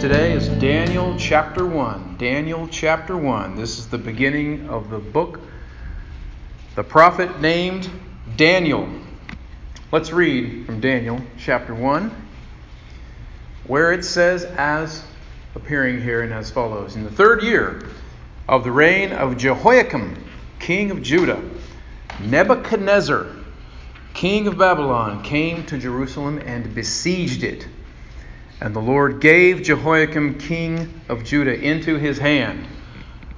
today is Daniel chapter 1. Daniel chapter 1. This is the beginning of the book. The prophet named Daniel. Let's read from Daniel chapter 1, where it says, as appearing here and as follows In the third year of the reign of Jehoiakim, king of Judah, Nebuchadnezzar, king of Babylon, came to Jerusalem and besieged it. And the Lord gave Jehoiakim, king of Judah, into his hand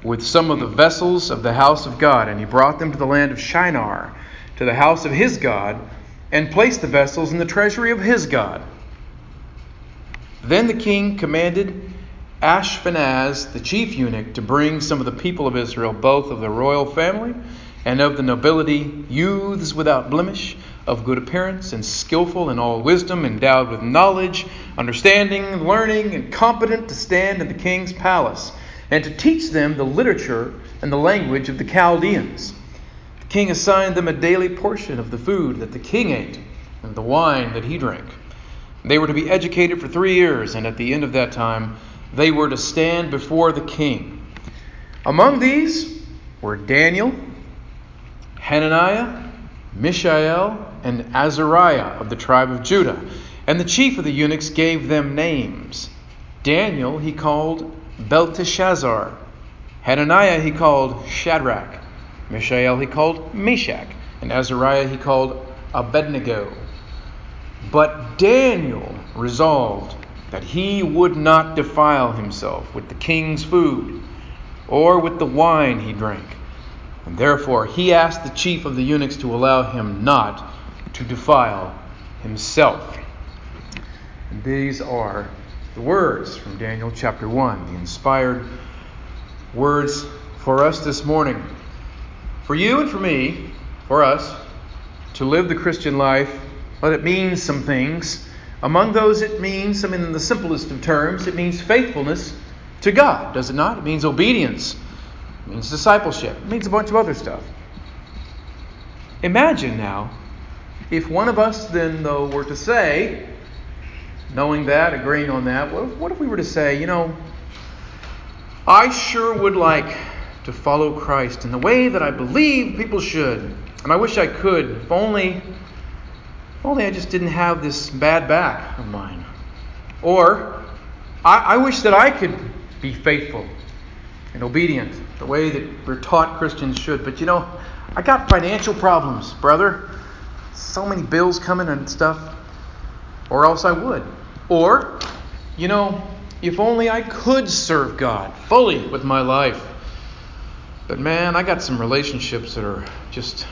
with some of the vessels of the house of God, and he brought them to the land of Shinar, to the house of his God, and placed the vessels in the treasury of his God. Then the king commanded Ashpenaz, the chief eunuch, to bring some of the people of Israel, both of the royal family and of the nobility, youths without blemish, of good appearance, and skillful in all wisdom, endowed with knowledge, understanding, learning, and competent to stand in the king's palace, and to teach them the literature and the language of the Chaldeans. The king assigned them a daily portion of the food that the king ate, and the wine that he drank. They were to be educated for three years, and at the end of that time, they were to stand before the king. Among these were Daniel, Hananiah, Mishael, and Azariah of the tribe of Judah. And the chief of the eunuchs gave them names. Daniel he called Belteshazzar. Hananiah he called Shadrach. Mishael he called Meshach. And Azariah he called Abednego. But Daniel resolved that he would not defile himself with the king's food or with the wine he drank. And therefore he asked the chief of the eunuchs to allow him not to defile himself. And these are the words from Daniel chapter 1, the inspired words for us this morning. For you and for me, for us, to live the Christian life, well, it means some things. Among those, it means, I mean, in the simplest of terms, it means faithfulness to God, does it not? It means obedience, it means discipleship, it means a bunch of other stuff. Imagine now if one of us then, though, were to say, knowing that, agreeing on that, what if, what if we were to say, you know, I sure would like to follow Christ in the way that I believe people should, and I wish I could, if only if only I just didn't have this bad back of mine. Or, I, I wish that I could be faithful and obedient the way that we're taught Christians should. But you know, I got financial problems, brother. So many bills coming and stuff. Or else I would. Or, you know, if only I could serve God fully with my life. But man, I got some relationships that are just,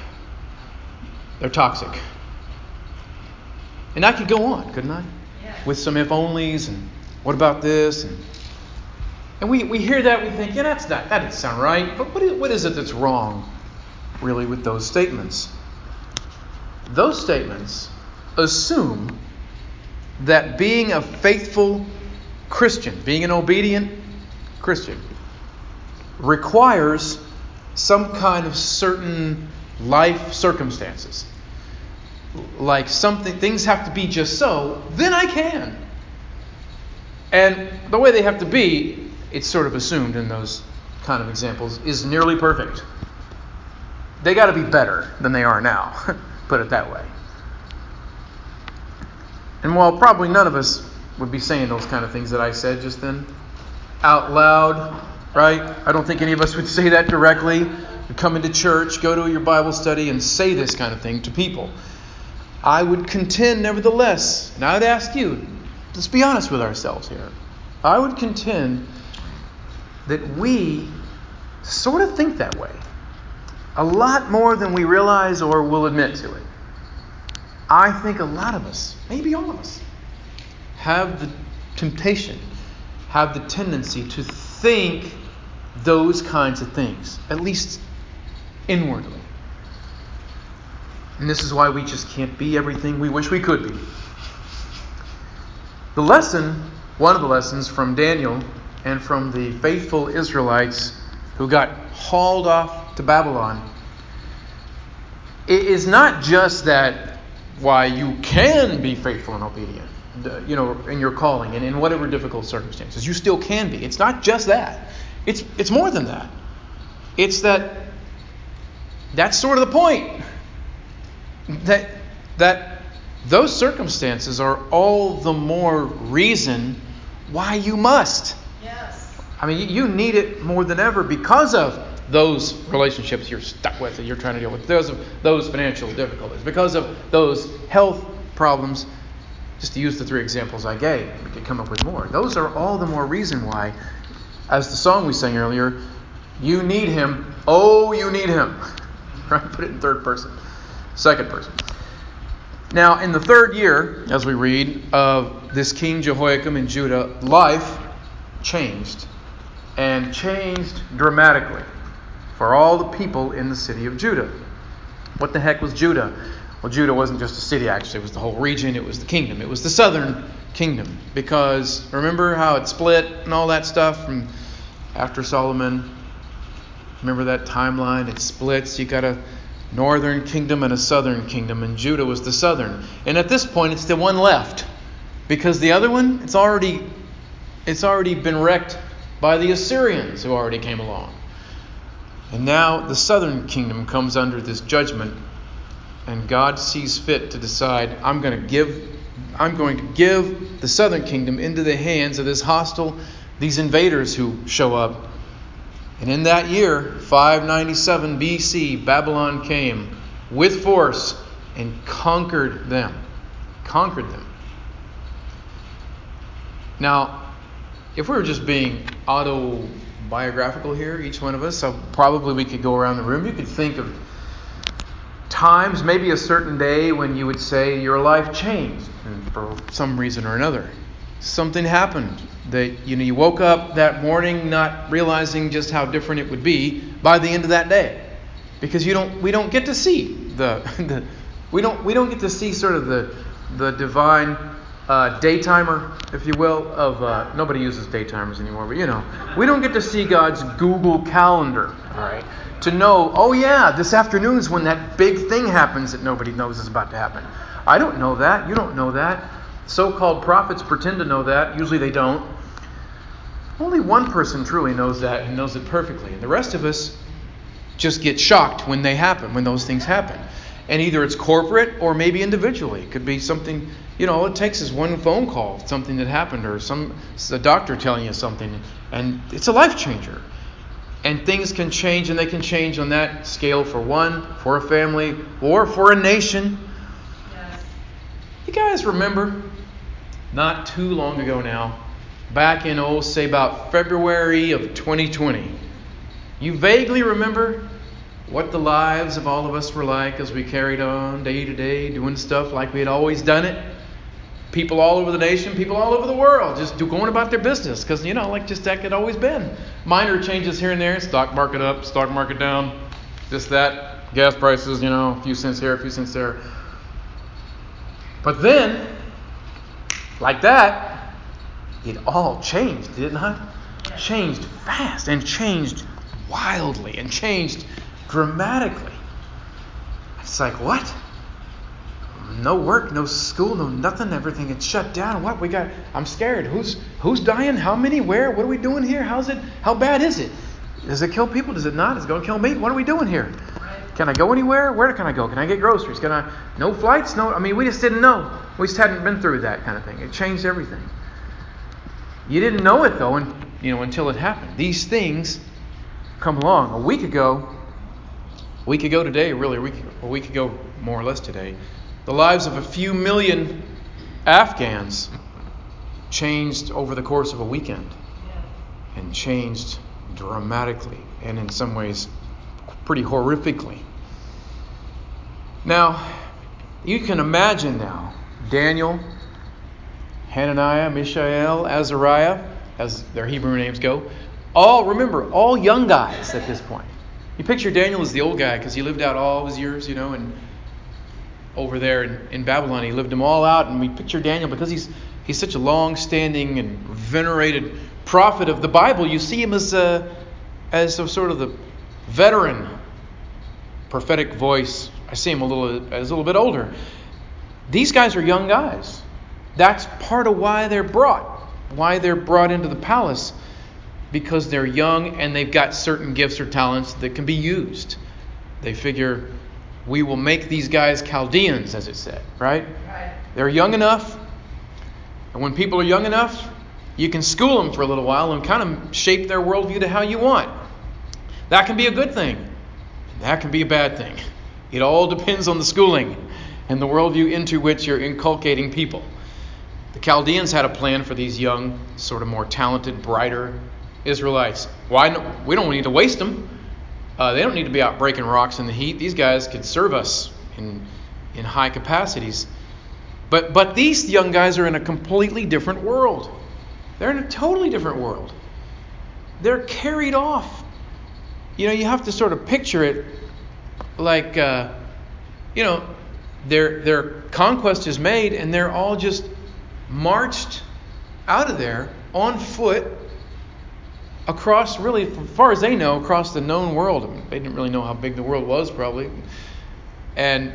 they're toxic. And I could go on, couldn't I? Yeah. With some if onlys and what about this? And, and we, we hear that, we think, yeah, that's not, that doesn't sound right. But what is, what is it that's wrong, really, with those statements? Those statements assume that being a faithful Christian, being an obedient Christian, requires some kind of certain life circumstances like something things have to be just so, then I can. And the way they have to be, it's sort of assumed in those kind of examples, is nearly perfect. They got to be better than they are now, put it that way. And while probably none of us would be saying those kind of things that I said just then out loud, right? I don't think any of us would say that directly. come into church, go to your Bible study, and say this kind of thing to people. I would contend, nevertheless, and I would ask you, let's be honest with ourselves here. I would contend that we sort of think that way a lot more than we realize or will admit to it. I think a lot of us, maybe all of us, have the temptation, have the tendency to think those kinds of things, at least inwardly. And this is why we just can't be everything we wish we could be. The lesson, one of the lessons from Daniel and from the faithful Israelites who got hauled off to Babylon, it is not just that why you can be faithful and obedient. you know, in your calling and in whatever difficult circumstances. You still can be. It's not just that. It's it's more than that. It's that that's sort of the point. That that those circumstances are all the more reason why you must. Yes. I mean, you need it more than ever because of those relationships you're stuck with that you're trying to deal with, because of those financial difficulties, because of those health problems. Just to use the three examples I gave, we could come up with more. Those are all the more reason why, as the song we sang earlier, you need him. Oh, you need him. Right? Put it in third person, second person. Now, in the third year, as we read, of this King Jehoiakim in Judah, life changed and changed dramatically for all the people in the city of Judah. What the heck was Judah? Well, Judah wasn't just a city, actually, it was the whole region, it was the kingdom. It was the southern kingdom. Because remember how it split and all that stuff from after Solomon? Remember that timeline? It splits. You got a northern kingdom and a southern kingdom, and Judah was the southern. And at this point, it's the one left. Because the other one, it's already it's already been wrecked by the Assyrians who already came along. And now the southern kingdom comes under this judgment and God sees fit to decide I'm going to give I'm going to give the southern kingdom into the hands of this hostile these invaders who show up. And in that year, 597 BC, Babylon came with force and conquered them. Conquered them. Now, if we were just being autobiographical here, each one of us, so probably we could go around the room. You could think of times, maybe a certain day, when you would say your life changed for some reason or another. Something happened that you know you woke up that morning not realizing just how different it would be by the end of that day, because you don't we don't get to see the, the we don't we don't get to see sort of the the divine uh, daytimer, if you will, of uh, nobody uses daytimers anymore, but you know, we don't get to see God's Google Calendar, all right, to know, oh yeah, this afternoon is when that big thing happens that nobody knows is about to happen. I don't know that. You don't know that. So-called prophets pretend to know that. Usually they don't. Only one person truly knows that and knows it perfectly, and the rest of us just get shocked when they happen, when those things happen. And either it's corporate or maybe individually. It could be something, you know, it takes is one phone call, something that happened, or some a doctor telling you something, and it's a life changer. And things can change, and they can change on that scale for one, for a family, or for a nation. Yes. You guys remember, not too long ago now, back in, oh, say about February of 2020, you vaguely remember what the lives of all of us were like as we carried on day to day, doing stuff like we had always done it. People all over the nation, people all over the world, just going about their business because, you know, like just that had always been. Minor changes here and there, stock market up, stock market down, this, that, gas prices, you know, a few cents here, a few cents there. But then, like that, it all changed, did it not? Changed fast and changed wildly and changed dramatically. It's like, what? No work, no school, no nothing, everything had shut down. What we got? I'm scared. Who's who's dying? How many? Where? What are we doing here? How's it? How bad is it? Does it kill people? Does it not? Is it going to kill me? What are we doing here? Can I go anywhere? Where can I go? Can I get groceries? Can I? No flights? No. I mean, we just didn't know. We just hadn't been through that kind of thing. It changed everything. You didn't know it though, and you know until it happened. These things come along. A week ago, a week ago today, really, a week, a week ago, more or less today, the lives of a few million Afghans changed over the course of a weekend and changed dramatically and in some ways pretty horrifically. Now, you can imagine now Daniel, Hananiah, Mishael, Azariah, as their Hebrew names go, all, remember, all young guys at this point. You picture Daniel as the old guy because he lived out all his years, you know, and over there in, in, Babylon, he lived them all out. And we picture Daniel because he's he's such a long-standing and venerated prophet of the Bible. You see him as a, as a sort of the veteran prophetic voice. I see him a little as a little bit older. These guys are young guys. That's part of why they're brought, why they're brought into the palace, because they're young and they've got certain gifts or talents that can be used. They figure we will make these guys Chaldeans, as it said, right? Right. They're young enough, and when people are young enough, you can school them for a little while and kind of shape their worldview to how you want. That can be a good thing. That can be a bad thing. It all depends on the schooling and the worldview into which you're inculcating people. The Chaldeans had a plan for these young, sort of more talented, brighter Israelites. Why? No, we don't need to waste them. Uh, they don't need to be out breaking rocks in the heat. These guys could serve us in in high capacities. But but these young guys are in a completely different world. They're in a totally different world. They're carried off. You know, you have to sort of picture it like, uh, you know, their their conquest is made, and they're all just marched out of there on foot across, really, as far as they know, across the known world. They didn't really know how big the world was, probably, and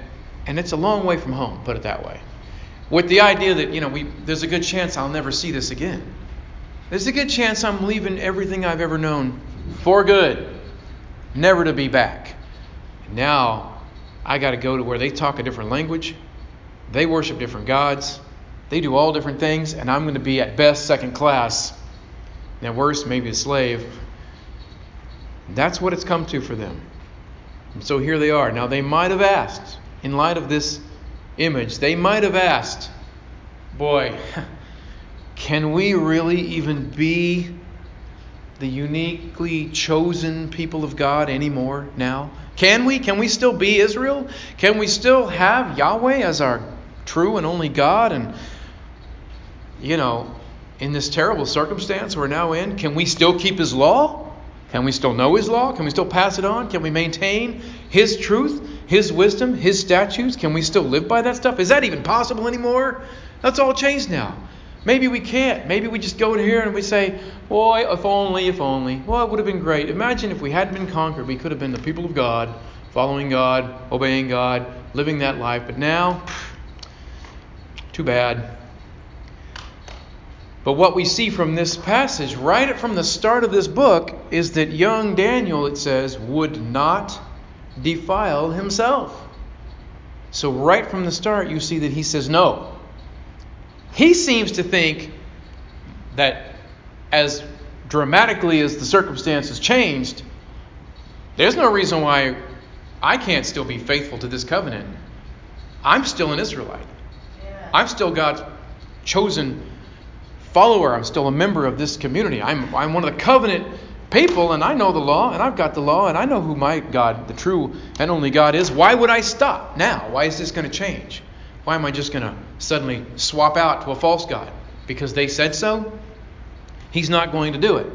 and it's a long way from home, put it that way. With the idea that you know, we there's a good chance I'll never see this again. There's a good chance I'm leaving everything I've ever known for good, never to be back. Now, I got to go to where they talk a different language, they worship different gods, they do all different things, and I'm going to be at best second class, and at worst, maybe a slave. That's what it's come to for them. And so here they are. Now, they might have asked, in light of this image, they might have asked, boy, can we really even be the uniquely chosen people of God anymore now? Can we? Can we still be Israel? Can we still have Yahweh as our true and only God? And, you know, in this terrible circumstance we're now in, can we still keep His law? Can we still know His law? Can we still pass it on? Can we maintain His truth, His wisdom, His statutes? Can we still live by that stuff? Is that even possible anymore? That's all changed now. Maybe we can't. Maybe we just go in here and we say, Boy, if only, if only. Well, it would have been great. Imagine if we hadn't been conquered, we could have been the people of God, following God, obeying God, living that life. But now, too bad. But what we see from this passage, right from the start of this book, is that young Daniel, it says, would not defile himself. So, right from the start, you see that he says no. He seems to think that as dramatically as the circumstances changed, there's no reason why I can't still be faithful to this covenant. I'm still an Israelite. I'm still God's chosen follower. I'm still a member of this community. I'm, I'm one of the covenant people, and I know the law, and I've got the law, and I know who my God, the true and only God, is. Why would I stop now? Why is this going to change? Why am I just going to suddenly swap out to a false God? Because they said so? He's not going to do it.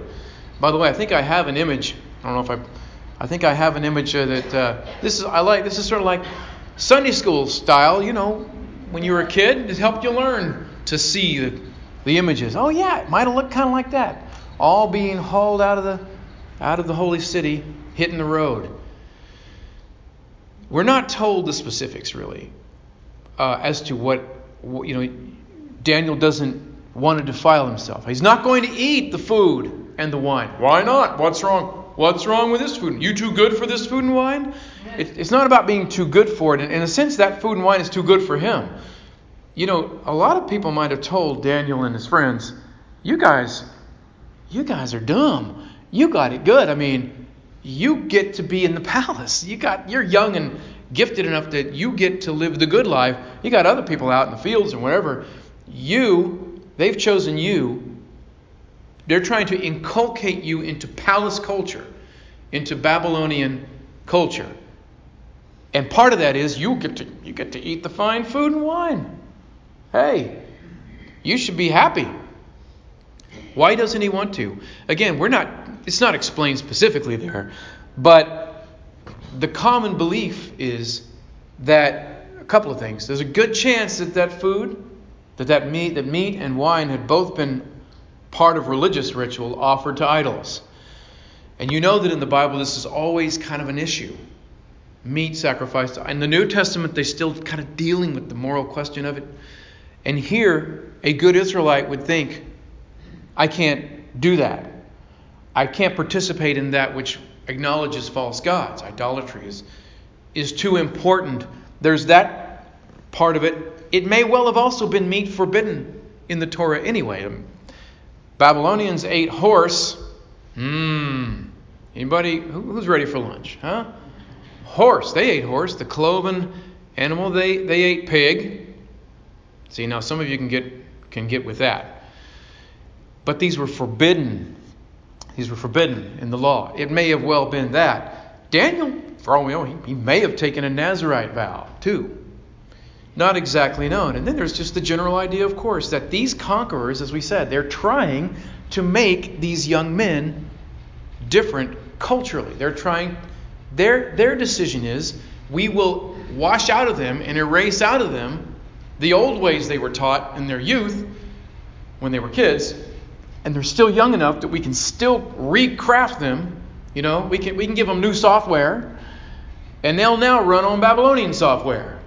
By the way, I think I have an image. I don't know if I. I think I have an image uh, that uh, this is. I like. This is sort of like Sunday school style. You know, when you were a kid, it helped you learn to see the, the images. Oh yeah, it might have looked kind of like that. All being hauled out of the out of the holy city, hitting the road. We're not told the specifics really uh, as to what, what you know. Daniel doesn't want to defile himself. He's not going to eat the food and the wine. Why not? What's wrong? What's wrong with this food? You too good for this food and wine? It, it's not about being too good for it. In a sense, that food and wine is too good for him. You know, a lot of people might have told Daniel and his friends, "You guys, you guys are dumb. You got it good. I mean, you get to be in the palace. You got, you're young and gifted enough that you get to live the good life. You got other people out in the fields and wherever. You, they've chosen you. They're trying to inculcate you into palace culture, into Babylonian culture. And part of that is you get to you get to eat the fine food and wine. Hey, you should be happy. Why doesn't he want to? Again, we're not it's not explained specifically there, but the common belief is that a couple of things. There's a good chance that that food, that that meat, that meat and wine had both been part of religious ritual offered to idols. And you know that in the Bible this is always kind of an issue. Meat sacrificed. In the New Testament, they're still kind of dealing with the moral question of it. And here, a good Israelite would think, I can't do that. I can't participate in that which acknowledges false gods. Idolatry is, is too important. There's that part of it. It may well have also been meat forbidden in the Torah anyway. Um, Babylonians ate horse. Mmm. Anybody who's ready for lunch? Huh? Horse. They ate horse. The cloven animal. They they ate pig. See now, some of you can get can get with that. But these were forbidden. These were forbidden in the law. It may have well been that Daniel, for all we know, he, he may have taken a Nazarite vow too. Not exactly known. And then there's just the general idea, of course, that these conquerors, as we said, they're trying to make these young men different culturally. They're trying, their, their decision is we will wash out of them and erase out of them the old ways they were taught in their youth when they were kids, and they're still young enough that we can still recraft them. You know, we can, we can give them new software, and they'll now run on Babylonian software.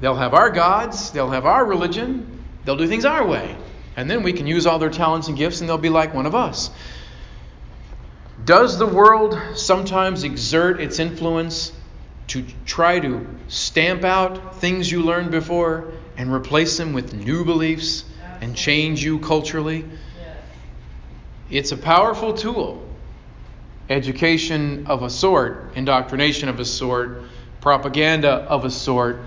They'll have our gods, they'll have our religion, they'll do things our way. And then we can use all their talents and gifts, and they'll be like one of us. Does the world sometimes exert its influence to try to stamp out things you learned before and replace them with new beliefs and change you culturally? It's a powerful tool. Education of a sort, indoctrination of a sort, propaganda of a sort,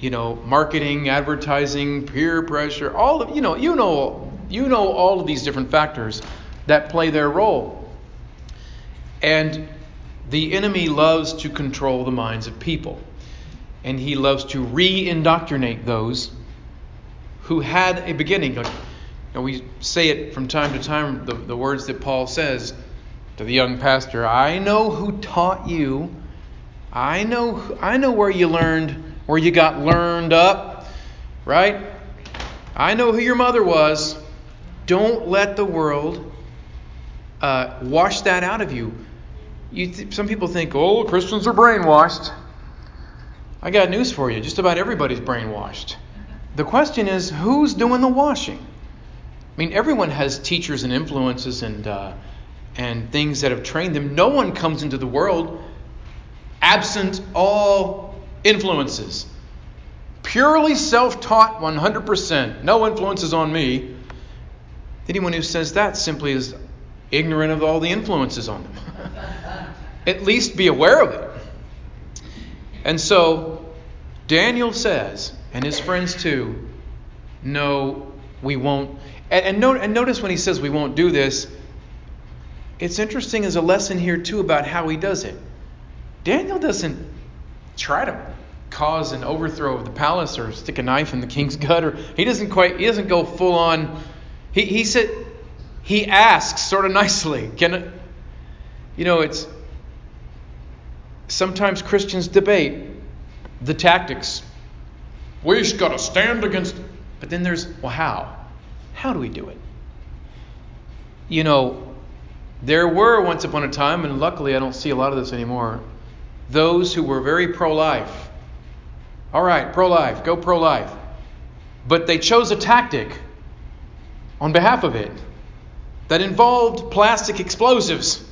you know, marketing, advertising, peer pressure, all of you know, you know, you know all of these different factors that play their role. And the enemy loves to control the minds of people. And he loves to re indoctrinate those who had a beginning. You know, we say it from time to time, the, the words that Paul says to the young pastor I know who taught you. I know, I know where you learned, where you got learned up, right? I know who your mother was. Don't let the world uh, wash that out of you. Th- some people think, oh, Christians are brainwashed. I got news for you. Just about everybody's brainwashed. The question is, who's doing the washing? I mean, everyone has teachers and influences and uh, and things that have trained them. No one comes into the world absent all influences. Purely self-taught, 100%. No influences on me. Anyone who says that simply is ignorant of all the influences on them. At least be aware of it. And so Daniel says, and his friends too, no, we won't. And, and, note, and notice when he says we won't do this, it's interesting as a lesson here too about how he does it. Daniel doesn't try to cause an overthrow of the palace or stick a knife in the king's gut or he doesn't quite he doesn't go full on he, he said he asks sort of nicely can you know it's sometimes Christians debate the tactics. We just got to stand against. But then there's, well, how? How do we do it? You know, there were once upon a time, and luckily I don't see a lot of this anymore, those who were very pro life. All right, pro life, go pro life. But they chose a tactic on behalf of it that involved plastic explosives.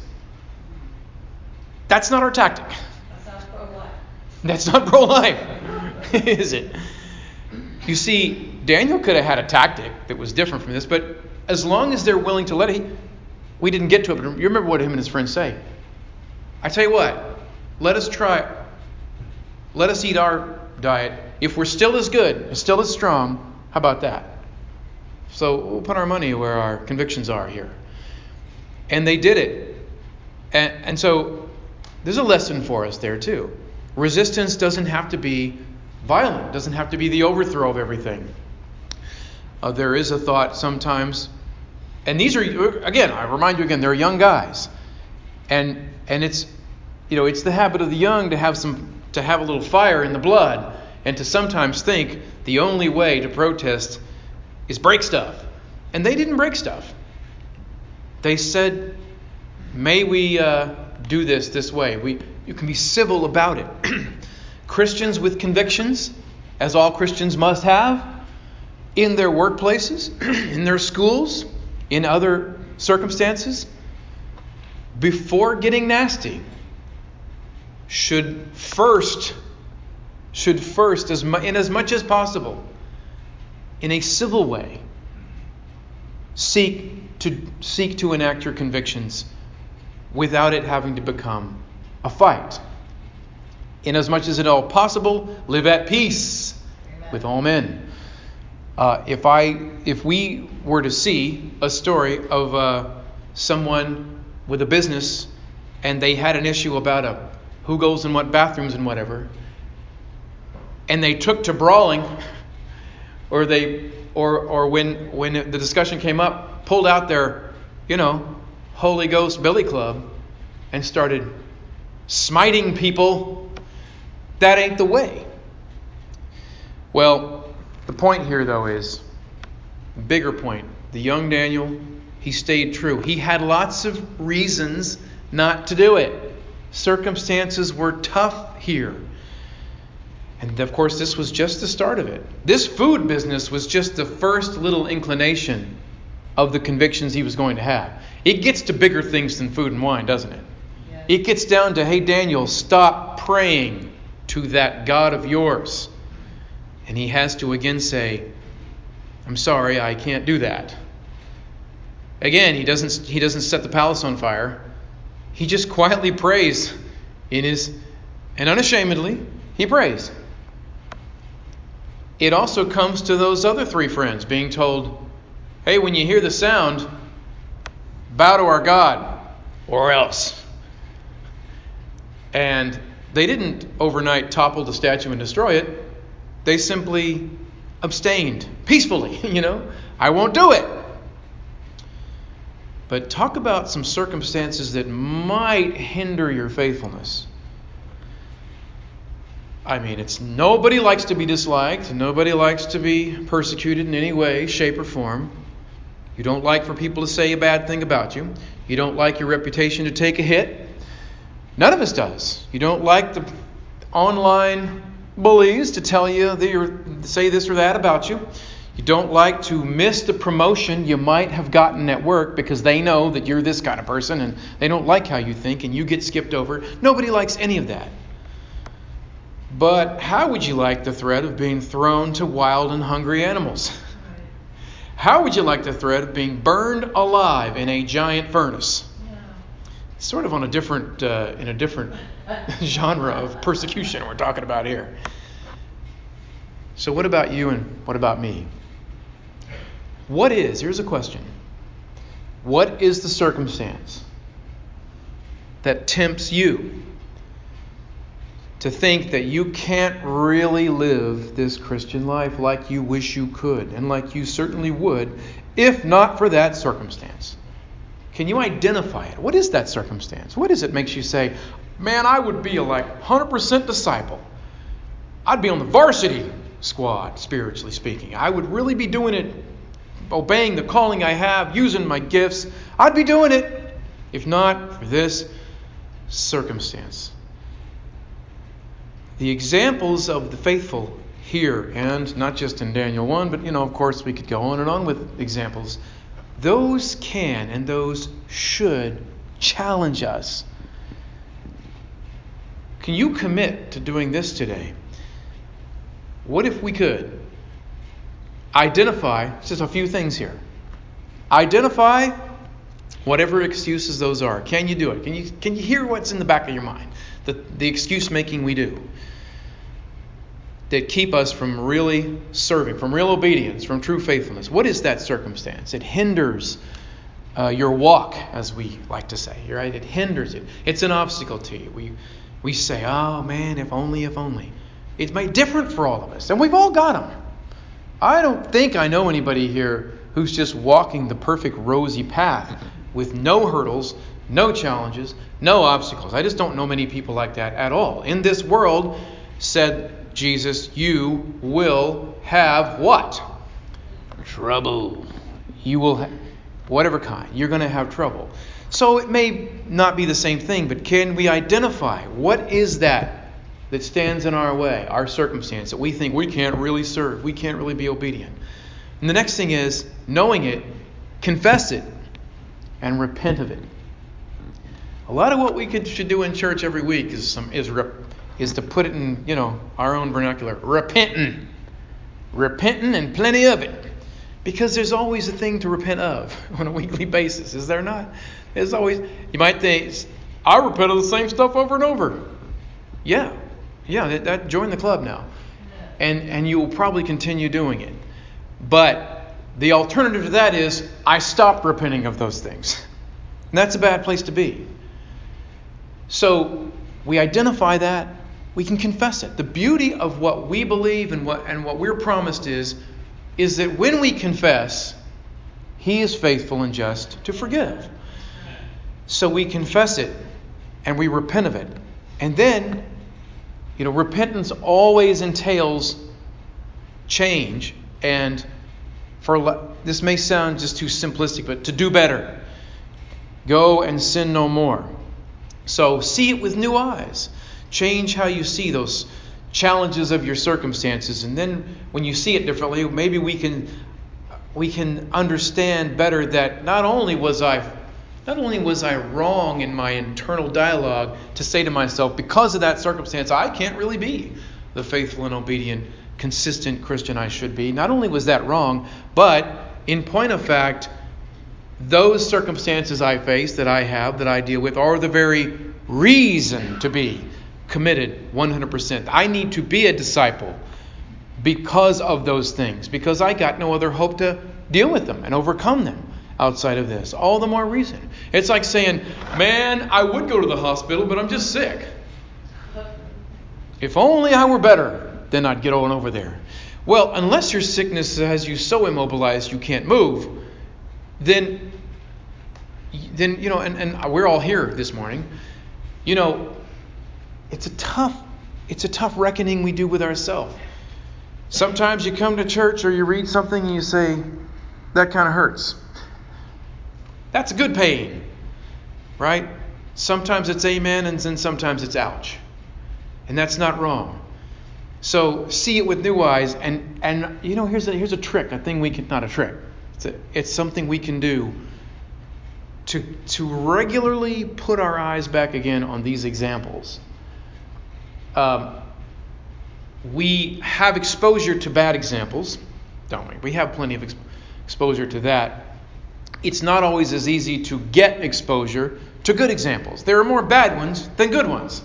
That's not our tactic. That's not pro life, is it? You see, Daniel could have had a tactic that was different from this, but as long as they're willing to let it, we didn't get to it. But you remember what him and his friends say. I tell you what, let us try, let us eat our diet. If we're still as good, still as strong, how about that? So we'll put our money where our convictions are here. And they did it. And, and so there's a lesson for us there, too. Resistance doesn't have to be violent, doesn't have to be the overthrow of everything. Uh, there is a thought sometimes, and these are again, I remind you again, they're young guys, and and it's you know it's the habit of the young to have some to have a little fire in the blood, and to sometimes think the only way to protest is break stuff, and they didn't break stuff. They said, "May we uh, do this this way." We you can be civil about it. Christians with convictions, as all Christians must have, in their workplaces, in their schools, in other circumstances, before getting nasty, should first, should first, as mu- in as much as possible, in a civil way, seek to seek to enact your convictions without it having to become a fight. In as much as at all possible, live at peace Amen. with all men. Uh, if I, if we were to see a story of uh, someone with a business and they had an issue about a who goes in what bathrooms and whatever, and they took to brawling, or they, or or when when the discussion came up, pulled out their, you know, Holy Ghost Billy Club, and started smiting people. That ain't the way. Well, the point here, though, is bigger point. The young Daniel, he stayed true. He had lots of reasons not to do it. Circumstances were tough here. And of course, this was just the start of it. This food business was just the first little inclination of the convictions he was going to have. It gets to bigger things than food and wine, doesn't it? It gets down to, hey, Daniel, stop praying to that God of yours. And he has to again say, I'm sorry, I can't do that. Again, he doesn't, he doesn't set the palace on fire. He just quietly prays in his, and unashamedly, he prays. It also comes to those other three friends being told, hey, when you hear the sound, bow to our God, or else. And they didn't overnight topple the statue and destroy it. They simply abstained peacefully, you know. I won't do it. But talk about some circumstances that might hinder your faithfulness. I mean, it's nobody likes to be disliked, nobody likes to be persecuted in any way, shape, or form. You don't like for people to say a bad thing about you. You don't like your reputation to take a hit. None of us does. You don't like the online bullies to tell you that you're say this or that about you. You don't like to miss the promotion you might have gotten at work because they know that you're this kind of person and they don't like how you think and you get skipped over. Nobody likes any of that. But how would you like the threat of being thrown to wild and hungry animals? How would you like the threat of being burned alive in a giant furnace? Sort of on a different, uh, in a different genre of persecution we're talking about here. So, what about you and what about me? What is, here's a question What is the circumstance that tempts you to think that you can't really live this Christian life like you wish you could and like you certainly would if not for that circumstance? Can you identify it? What is that circumstance? What is it makes you say, man, I would be a like 100% disciple? I'd be on the varsity squad, spiritually speaking. I would really be doing it, obeying the calling I have, using my gifts. I'd be doing it if not for this circumstance. The examples of the faithful here, and not just in Daniel 1, but you know, of course, we could go on and on with examples. Those can and those should challenge us. Can you commit to doing this today? What if we could identify just a few things here? Identify whatever excuses those are. Can you do it? Can you can you hear what's in the back of your mind? The the excuse making we do that keep us from really serving, from real obedience, from true faithfulness. What is that circumstance? It hinders uh, your walk, as we like to say, right? It hinders it. It's an obstacle to you. We we say, "Oh man, if only, if only." It's made different for all of us, and we've all got them. I don't think I know anybody here who's just walking the perfect rosy path with no hurdles, no challenges, no obstacles. I just don't know many people like that at all. In this world, said Jesus, you will have what? Trouble. You will have whatever kind. You're going to have trouble. So it may not be the same thing, but can we identify what is that that stands in our way, our circumstance that we think we can't really serve, we can't really be obedient? And the next thing is, knowing it, confess it and repent of it. A lot of what we could, should do in church every week is some is rep, is to put it in you know our own vernacular, repenting, repenting, and plenty of it, because there's always a thing to repent of on a weekly basis, is there not? There's always you might think I repent of the same stuff over and over. Yeah, yeah, that, that join the club now, and and you will probably continue doing it, but the alternative to that is I stop repenting of those things. And that's a bad place to be. So we identify that, we can confess it. The beauty of what we believe and what, and what we're promised is, is that when we confess, He is faithful and just to forgive. So we confess it and we repent of it. And then, you know, repentance always entails change and for this may sound just too simplistic, but to do better. Go and sin no more. So see it with new eyes. Change how you see those challenges of your circumstances. And then when you see it differently, maybe we can we can understand better that not only was I not only was I wrong in my internal dialogue to say to myself, because of that circumstance, I can't really be the faithful and obedient, consistent Christian I should be. Not only was that wrong, but in point of fact, those circumstances I face, that I have, that I deal with, are the very reason to be committed 100%. I need to be a disciple because of those things, because I got no other hope to deal with them and overcome them outside of this. All the more reason. It's like saying, man, I would go to the hospital, but I'm just sick. If only I were better, then I'd get on over there. Well, unless your sickness has you so immobilized you can't move, then, then you know, and, and we're all here this morning. You know, it's a tough, it's a tough reckoning we do with ourselves. Sometimes you come to church or you read something and you say, that kind of hurts. That's a good pain, right? Sometimes it's amen and then sometimes it's ouch. And that's not wrong. So see it with new eyes, and and you know here's a here's a trick, a thing we can not a trick. It's a, it's something we can do to to regularly put our eyes back again on these examples. Um, we have exposure to bad examples, don't we? We have plenty of ex- exposure to that. It's not always as easy to get exposure to good examples. There are more bad ones than good ones.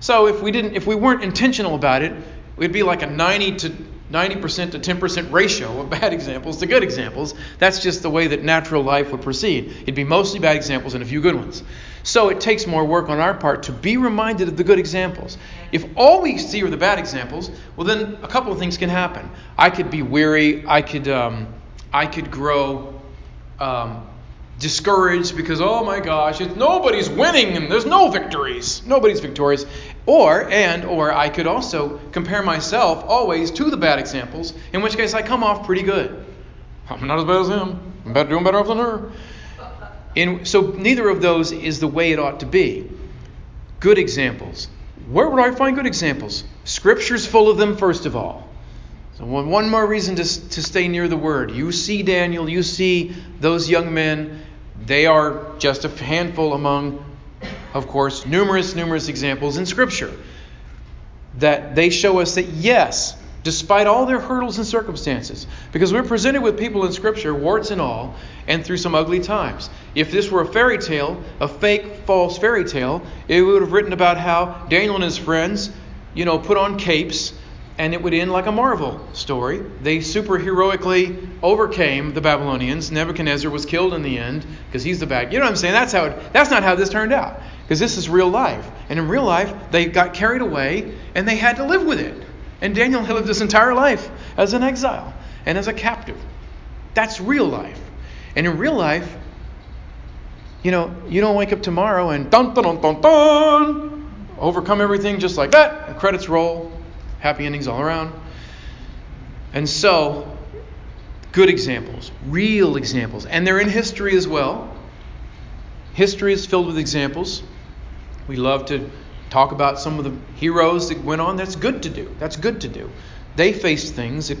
So if we didn't, if we weren't intentional about it, It'd be like a 90 to 90% to 10% ratio of bad examples to good examples. That's just the way that natural life would proceed. It'd be mostly bad examples and a few good ones. So it takes more work on our part to be reminded of the good examples. If all we see are the bad examples, well, then a couple of things can happen. I could be weary. I could, um, I could grow um, discouraged because oh my gosh, nobody's winning and there's no victories. Nobody's victorious. Or and or I could also compare myself always to the bad examples, in which case I come off pretty good. I'm not as bad as him. I'm better, doing better off than her. In, so neither of those is the way it ought to be. Good examples. Where would I find good examples? Scripture's full of them, first of all. So one, one more reason to, to stay near the Word. You see Daniel, you see those young men. They are just a handful among of course, numerous, numerous examples in Scripture that they show us that yes, despite all their hurdles and circumstances, because we're presented with people in Scripture, warts and all, and through some ugly times. If this were a fairy tale, a fake, false fairy tale, it would have written about how Daniel and his friends, you know, put on capes and it would end like a Marvel story. They super heroically overcame the Babylonians. Nebuchadnezzar was killed in the end because he's the bad. You know what I'm saying? That's how. It, that's not how this turned out. Because this is real life, and in real life they got carried away and they had to live with it. And Daniel lived his entire life as an exile and as a captive. That's real life. And in real life, you know, you don't wake up tomorrow and dun dun dun dun dun overcome everything just like that. And credits roll happy endings all around. And so, good examples, real examples, and they're in history as well. History is filled with examples. We love to talk about some of the heroes that went on. That's good to do. That's good to do. They faced things that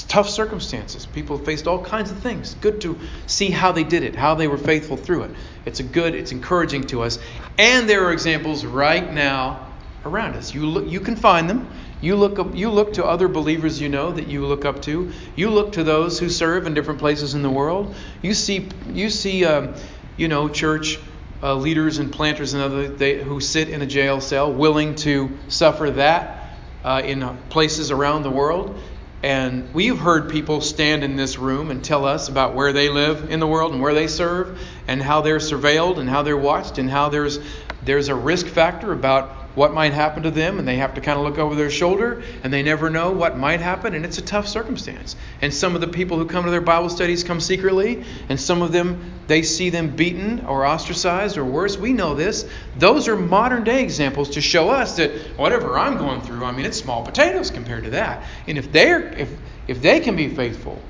tough circumstances. People faced all kinds of things. Good to see how they did it, how they were faithful through it. It's a good, it's encouraging to us. And there are examples right now around us. You look, you can find them. You look up, you look to other believers you know that you look up to. You look to those who serve in different places in the world. You see you see um, you know church uh, leaders and planters and other they, who sit in a jail cell, willing to suffer that uh, in places around the world. And we've heard people stand in this room and tell us about where they live in the world and where they serve and how they're surveilled and how they're watched and how there's there's a risk factor about what might happen to them, and they have to kind of look over their shoulder, and they never know what might happen, and it's a tough circumstance. And some of the people who come to their Bible studies come secretly, and some of them, they see them beaten or ostracized or worse. We know this. Those are modern day examples to show us that whatever I'm going through, I mean, it's small potatoes compared to that. And if they're, if, if they can be faithful,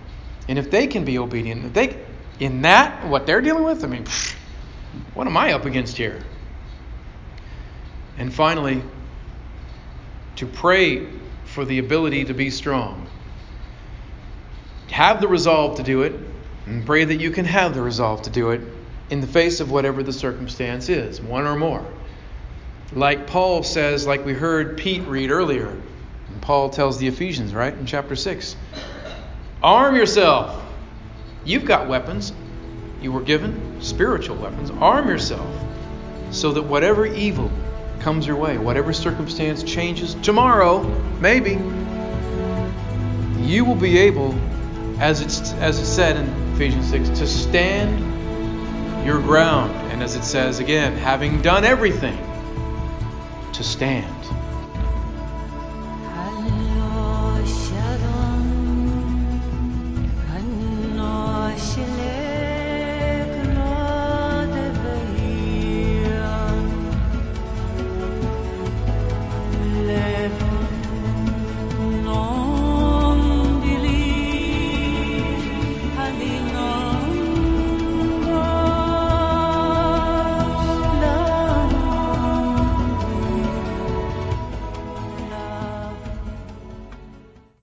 and if they can be obedient, if they, in that, what they're dealing with, I mean, what am I up against here? And finally, to pray for the ability to be strong. Have the resolve to do it, and pray that you can have the resolve to do it in the face of whatever the circumstance is, one or more. Like Paul says, like we heard Pete read earlier, and Paul tells the Ephesians, right, in chapter 6 Arm yourself. You've got weapons. You were given spiritual weapons. Arm yourself so that whatever evil comes your way, whatever circumstance changes tomorrow, maybe, you will be able, as it's as it said in Ephesians 6, to stand your ground. And as it says again, having done everything, to stand.